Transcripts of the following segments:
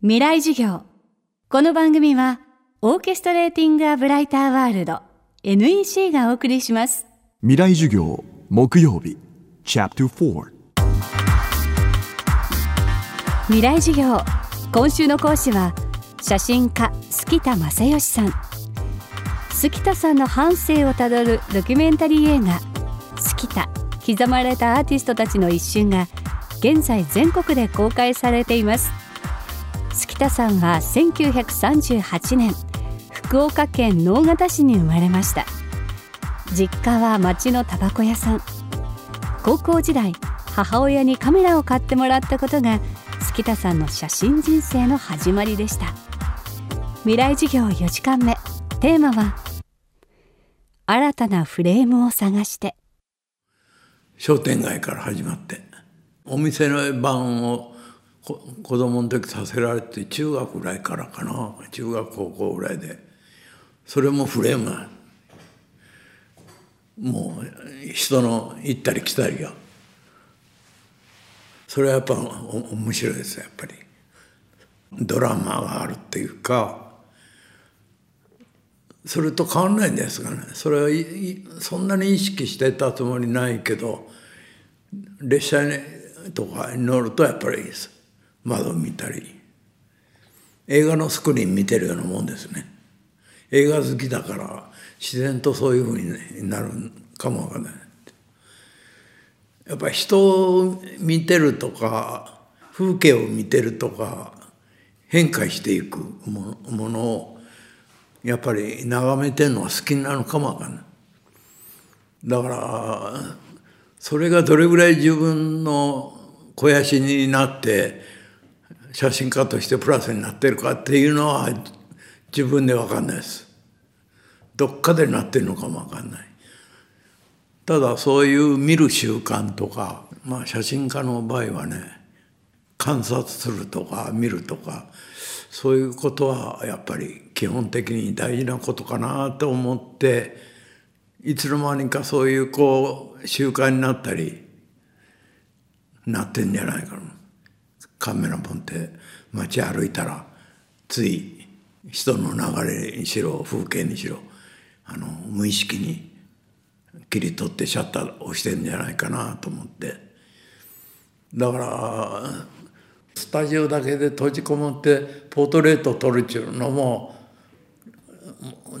未来授業。この番組はオーケストレーティング・ア・ブライター・ワールド NEC がお送りします。未来授業木曜日チャプター4未来授業。今週の講師は写真家杉田正義さん。杉田さんの半生をたどるドキュメンタリー映画「杉田刻まれたアーティストたちの一瞬」が現在全国で公開されています田さんは1938年福岡県直方市に生まれました。実家は町のタバコ屋さん。高校時代母親にカメラを買ってもらったことが杉田さんの写真人生の始まりでした。未来授業4時間目テーマは新たなフレームを探して。商店街から始まってお店の番を子供の時させられて中学ぐらいからかな。中学高校ぐらいで。それもフレームもう人の行ったり来たりが。それはやっぱ面白いですやっぱり。ドラマがあるっていうか。それと変わんないんですがね。それはそんなに意識してたつもりないけど列車にとかに乗るとやっぱりいいです。窓見たり。映画のスクリーン見てるようなもんですね。映画好きだから自然とそういうふうになるかもわかんない。やっぱり人を見てるとか風景を見てるとか変化していくものをやっぱり眺めてるのは好きなのかもわかんない。だからそれがどれぐらい自分の肥やしになって写真家としてプラスになってるかっていうのは自分で分かんないです。どっかでなってるのかも分かんない。ただそういう見る習慣とか、まあ写真家の場合はね、観察するとか見るとか、そういうことはやっぱり基本的に大事なことかなと思って、いつの間にかそういうこう習慣になったり、なってんじゃないかな。カメラ持って街歩いたらつい人の流れにしろ風景にしろあの無意識に切り取ってシャッター押してんじゃないかなと思って。だからスタジオだけで閉じこもってポートレート撮るっちゅうのも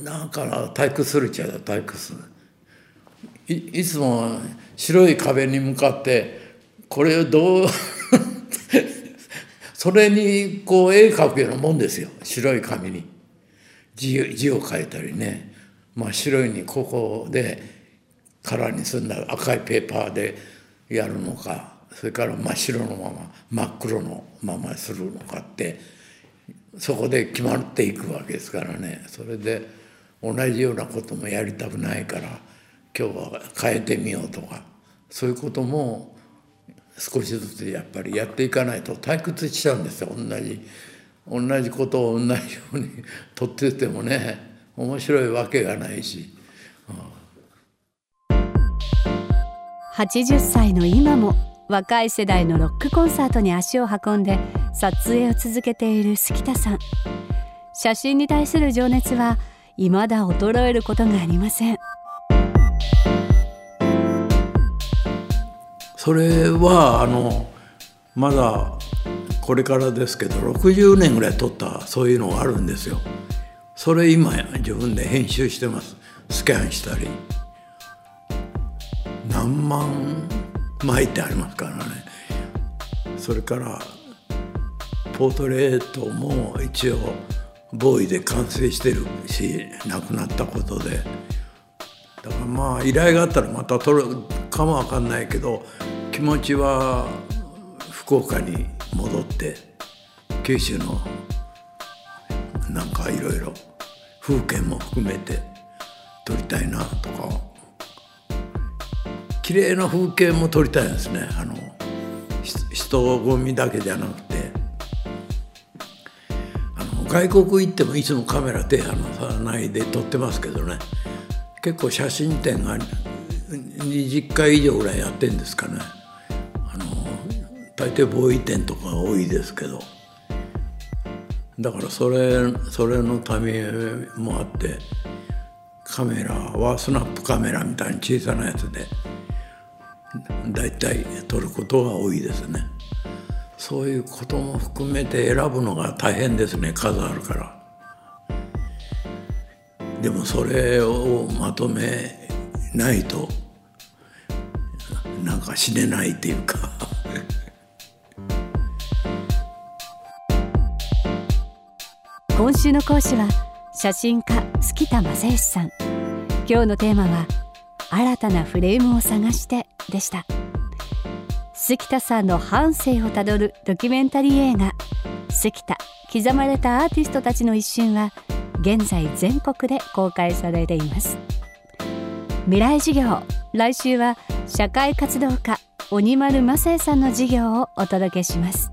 なんか退屈するっちゃ退屈。いいつも白い壁に向かってこれをどうそれにこう絵描くようなもんですよ。白い紙に。字字を書いたりね。真っ白いにここでカラーにすんだ赤いペーパーでやるのか。それから真っ白のまま真っ黒のままするのかって。そこで決まっていくわけですからね。それで同じようなこともやりたくないから今日は変えてみようとか。そういうことも少しずつやっぱりやっていかないと退屈しちゃうんですよ。同じ同じことを同じように撮っててもね面白いわけがないし、うん、80歳の今も若い世代のロックコンサートに足を運んで撮影を続けている杉田さん。写真に対する情熱は未だ衰えることがありません。それはあのまだこれからですけど60年ぐらい撮ったそういうのがあるんですよ。それ今自分で編集してます。スキャンしたり。何万枚ってありますからね。それからポートレートも一応ボーイで完成してるし亡くなったことで。だからまあ依頼があったらまた撮るかもわかんないけど気持ちは福岡に戻って九州のなんかいろいろ風景も含めて撮りたいなとか。綺麗な風景も撮りたいですね。あの人混みだけじゃなくて。あの外国行ってもいつもカメラ手離さないで撮ってますけどね。結構写真展が20回以上ぐらいやってんですかね。大抵ボーイ店とか多いですけど。だからそれそれのためもあってカメラはスナップカメラみたいに小さなやつでだいたい撮ることが多いですね。そういうことも含めて選ぶのが大変ですね数あるから。でもそれをまとめないとなんか死ねないっていうか。今週の講師は写真家月田正義さん。今日のテーマは新たなフレームを探してでした。月田さんの半生をたどるドキュメンタリー映画。月田刻まれたアーティストたちの一瞬は現在全国で公開されています。未来授業。来週は社会活動家鬼丸正恵さんの授業をお届けします。